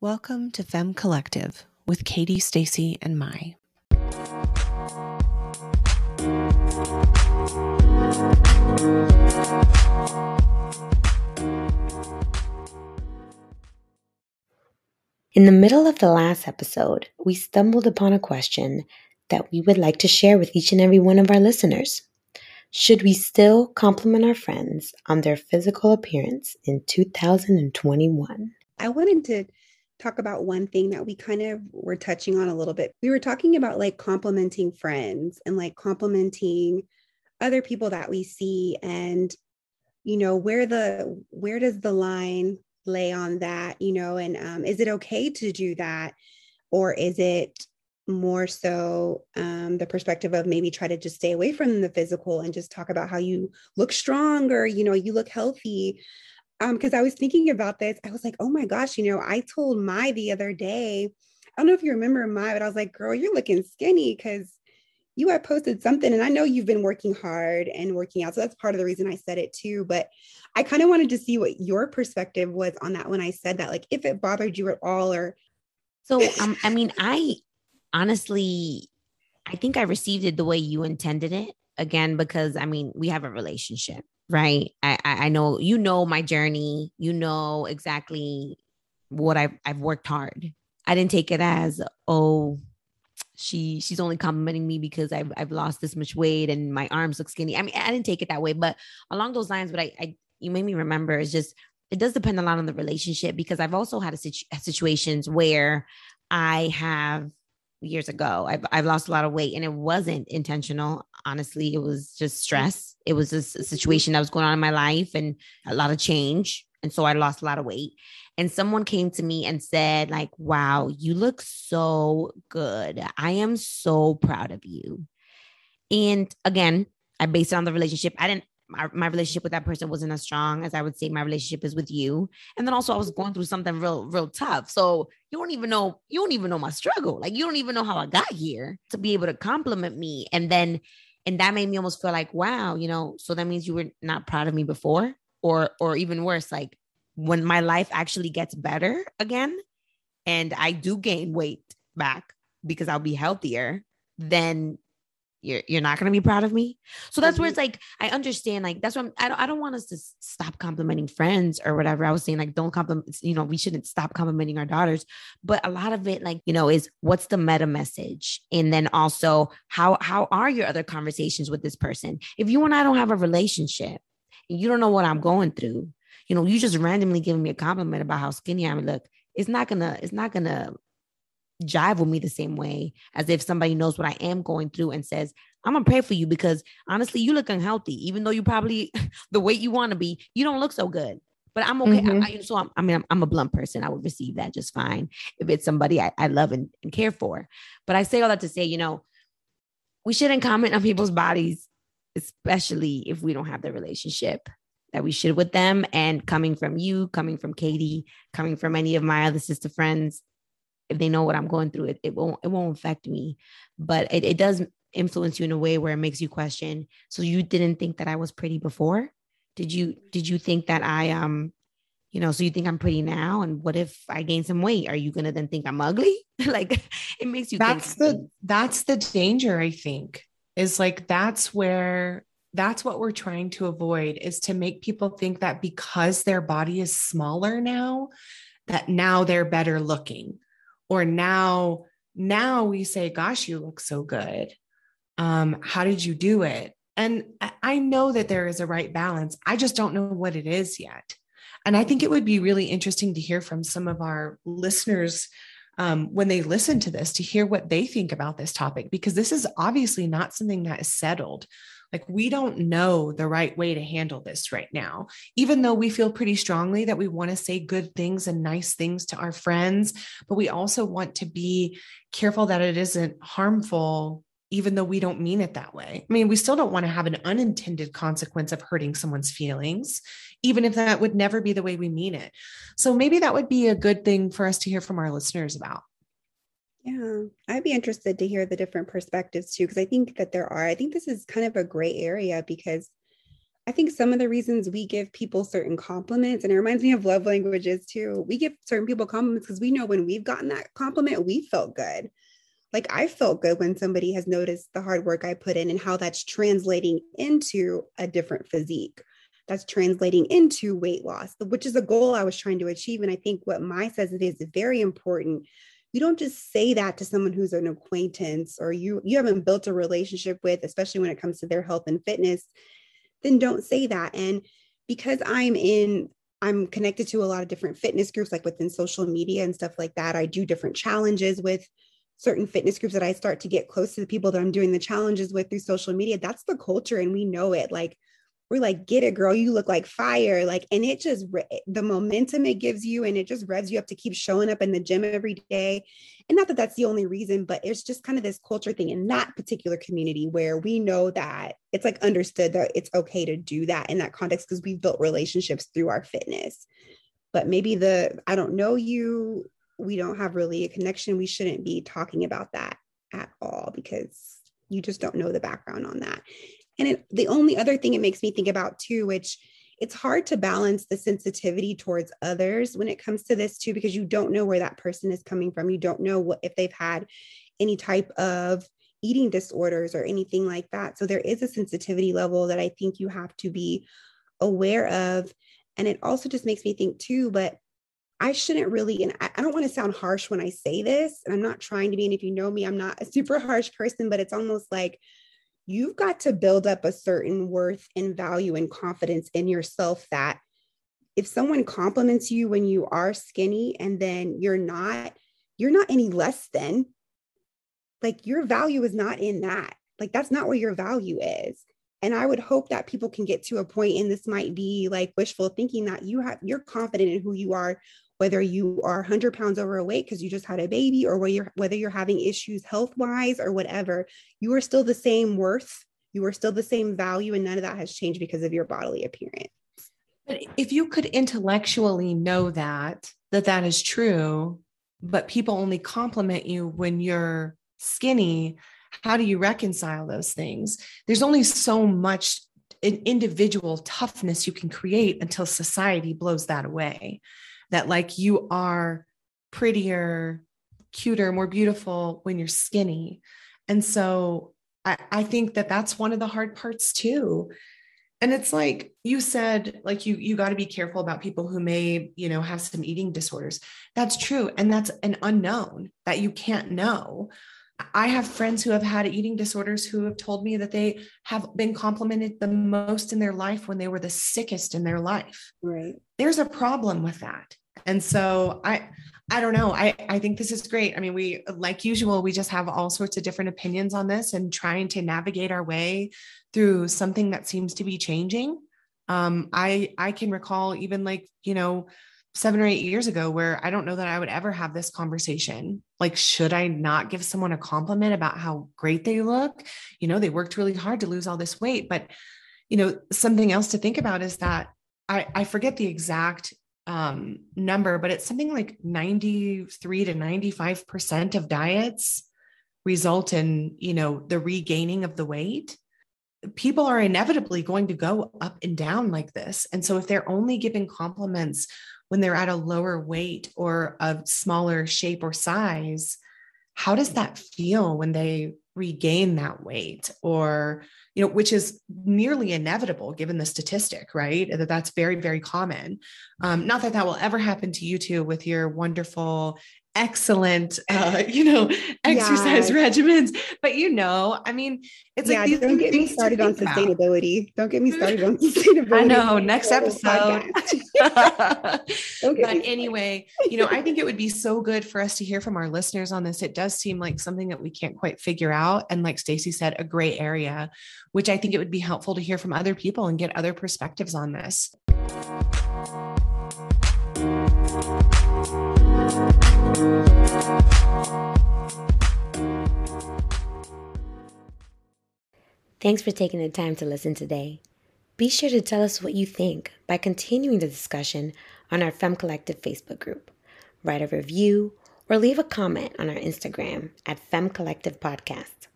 Welcome to Femme Collective with Katie, Stacy, and Mai. In the middle of the last episode, we stumbled upon a question that we would like to share with each and every one of our listeners. Should we still compliment our friends on their physical appearance in 2021? I wanted to talk about one thing that we kind of were touching on a little bit. We were talking about like complimenting friends and like complimenting other people that we see and you know where the where does the line lay on that you know and um, is it okay to do that or is it more so um, the perspective of maybe try to just stay away from the physical and just talk about how you look strong or you know you look healthy um because i was thinking about this i was like oh my gosh you know i told Mai the other day i don't know if you remember Mai, but i was like girl you're looking skinny because you had posted something and i know you've been working hard and working out so that's part of the reason i said it too but i kind of wanted to see what your perspective was on that when i said that like if it bothered you at all or so um, i mean i honestly, I think I received it the way you intended it. Again, because I mean, we have a relationship, right? I, I know you know my journey. You know exactly what I've I've worked hard. I didn't take it as oh, she she's only complimenting me because I've I've lost this much weight and my arms look skinny. I mean, I didn't take it that way, but along those lines, what I, I you made me remember is just it does depend a lot on the relationship because I've also had a situ- situations where I have years ago. I've, I've lost a lot of weight and it wasn't intentional. Honestly, it was just mm. stress. It was just a situation that was going on in my life and a lot of change. And so I lost a lot of weight. And someone came to me and said, like, wow, you look so good. I am so proud of you. And again, I based it on the relationship. I didn't my, my relationship with that person wasn't as strong as I would say my relationship is with you. And then also I was going through something real, real tough. So you don't even know, you don't even know my struggle. Like you don't even know how I got here to be able to compliment me. And then, and that made me almost feel like, wow, you know, so that means you were not proud of me before, or, or even worse, like when my life actually gets better again, and I do gain weight back because I'll be healthier, then you're you're not going to be proud of me. So that's where it's mm-hmm. like i understand like that's what I'm, i don't, I don't want us to stop complimenting friends or whatever. I was saying like don't compliment you know we shouldn't stop complimenting our daughters. But a lot of it like you know is what's the meta message? And then also how how are your other conversations with this person? If you and i don't have a relationship and you don't know what i'm going through you know you just randomly giving me a compliment about how skinny i look it's not gonna it's not gonna jive with me the same way as if somebody knows what I am going through and says, I'm gonna pray for you because honestly, you look unhealthy, even though you probably the weight you want to be, you don't look so good. But I'm okay. Mm-hmm. I, so I'm, I mean, I'm, I'm, a blunt person. I would receive that just fine if it's somebody I, I love and, and care for. But I say all that to say, you know, we shouldn't comment on people's bodies, especially if we don't have the relationship that we should with them. And coming from you, coming from Katie, coming from any of my other sister friends, if they know what I'm going through, it, it won't it won't affect me. But it, it does influence you in a way where it makes you question. So you didn't think that I was pretty before? Did you did you think that I um you know, so you think I'm pretty now? And what if I gain some weight? Are you gonna then think I'm ugly? like it makes you that's the that's the danger, I think, is like that's where that's what we're trying to avoid is to make people think that because their body is smaller now, that now they're better looking or now now we say gosh you look so good. Um how did you do it? And i know that there is a right balance. I just don't know what it is yet. And i think it would be really interesting to hear from some of our listeners um, when they listen to this to hear what they think about this topic because this is obviously not something that is settled like, we don't know the right way to handle this right now, even though we feel pretty strongly that we want to say good things and nice things to our friends, but we also want to be careful that it isn't harmful even though we don't mean it that way. I mean, we still don't want to have an unintended consequence of hurting someone's feelings, even if that would never be the way we mean it. So maybe that would be a good thing for us to hear from our listeners about. Yeah, I'd be interested to hear the different perspectives too, because I think that there are, I think this is kind of a gray area because I think some of the reasons we give people certain compliments, and it reminds me of love languages too. We give certain people compliments because we know when we've gotten that compliment, we felt good. Like I felt good when somebody has noticed the hard work I put in and how that's translating into a different physique. That's translating into weight loss, which is a goal I was trying to achieve. And I think what Mai says it is very important you don't just say that to someone who's an acquaintance or you you haven't built a relationship with especially when it comes to their health and fitness then don't say that. And because I'm in, I'm connected to a lot of different fitness groups, like within social media and stuff like that. I do different challenges with certain fitness groups that I start to get close to the people that I'm doing the challenges with through social media. That's the culture, and we know it. Like we're like, get it, girl. You look like fire. Like, and it just, the momentum it gives you and it just revs you up to keep showing up in the gym every day. And not that that's the only reason, but it's just kind of this culture thing in that particular community where we know that it's like understood that it's okay to do that in that context because we've built relationships through our fitness. But maybe the, I don't know you, we don't have really a connection. We shouldn't be talking about that at all because you just don't know the background on that. And it, the only other thing it makes me think about too, which it's hard to balance the sensitivity towards others when it comes to this too, because you don't know where that person is coming from. You don't know what if they've had any type of eating disorders or anything like that. So there is a sensitivity level that I think you have to be aware of. And it also just makes me think too, but I shouldn't really, and I, don't want to sound harsh when I say this, and I'm not trying to be. And if you know me, I'm not a super harsh person, but it's almost like you've got to build up a certain worth and value and confidence in yourself that if someone compliments you when you are skinny and then you're not, you're not any less than, like your value is not in that. Like that's not where your value is. And I would hope that people can get to a point, and this might be like wishful thinking that you have you're confident in who you are whether you are 100 pounds overweight because you just had a baby or whether you're, whether you're having issues health wise or whatever, you are still the same worth. You are still the same value, and none of that has changed because of your bodily appearance. But if you could intellectually know that, that that is true, but people only compliment you when you're skinny, how do you reconcile those things? There's only so much an individual toughness you can create until society blows that away that like you are prettier, cuter, more beautiful when you're skinny. And so I, I think that that's one of the hard parts too. And it's like you said, like you you got to be careful about people who may, you know, have some eating disorders. That's true. And that's an unknown that you can't know. I have friends who have had eating disorders who have told me that they have been complimented the most in their life when they were the sickest in their life. Right. There's a problem with that. And so I I don't know. I I think this is great. I mean, we like usual we just have all sorts of different opinions on this and trying to navigate our way through something that seems to be changing. Um I I can recall even like, you know, seven or eight years ago where I don't know that I would ever have this conversation. Like, should I not give someone a compliment about how great they look? You know, they worked really hard to lose all this weight. But, you know, something else to think about is that I, I forget the exact um, number, but it's something like 93 to 95% of diets result in, you know, the regaining of the weight people are inevitably going to go up and down like this. And so if they're only giving compliments when they're at a lower weight or a smaller shape or size, how does that feel when they regain that weight? Or you know which is nearly inevitable given the statistic right? That that's very very common. Um, not that that will ever happen to you two with your wonderful excellent uh, you know exercise yeah. regimens. But you know i mean it's yeah, like don't get me started on sustainability about. don't get me started on sustainability i know next episode. but anyway you know i think it would be so good for us to hear from our listeners on this. It does seem like something that we can't quite figure out. And like stacy said a gray area which i think it would be helpful to hear from other people and get other perspectives on this Thanks for taking the time to listen today. Be sure to tell us what you think by continuing the discussion on our Femme Collective Facebook group. Write a review or leave a comment on our Instagram at Femme Collective Podcast.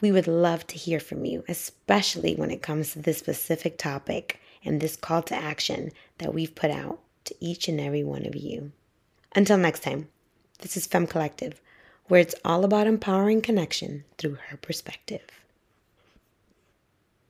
We would love to hear from you, especially when it comes to this specific topic and this call to action that we've put out to each and every one of you. Until next time, this is Femme Collective, where it's all about empowering connection through her perspective.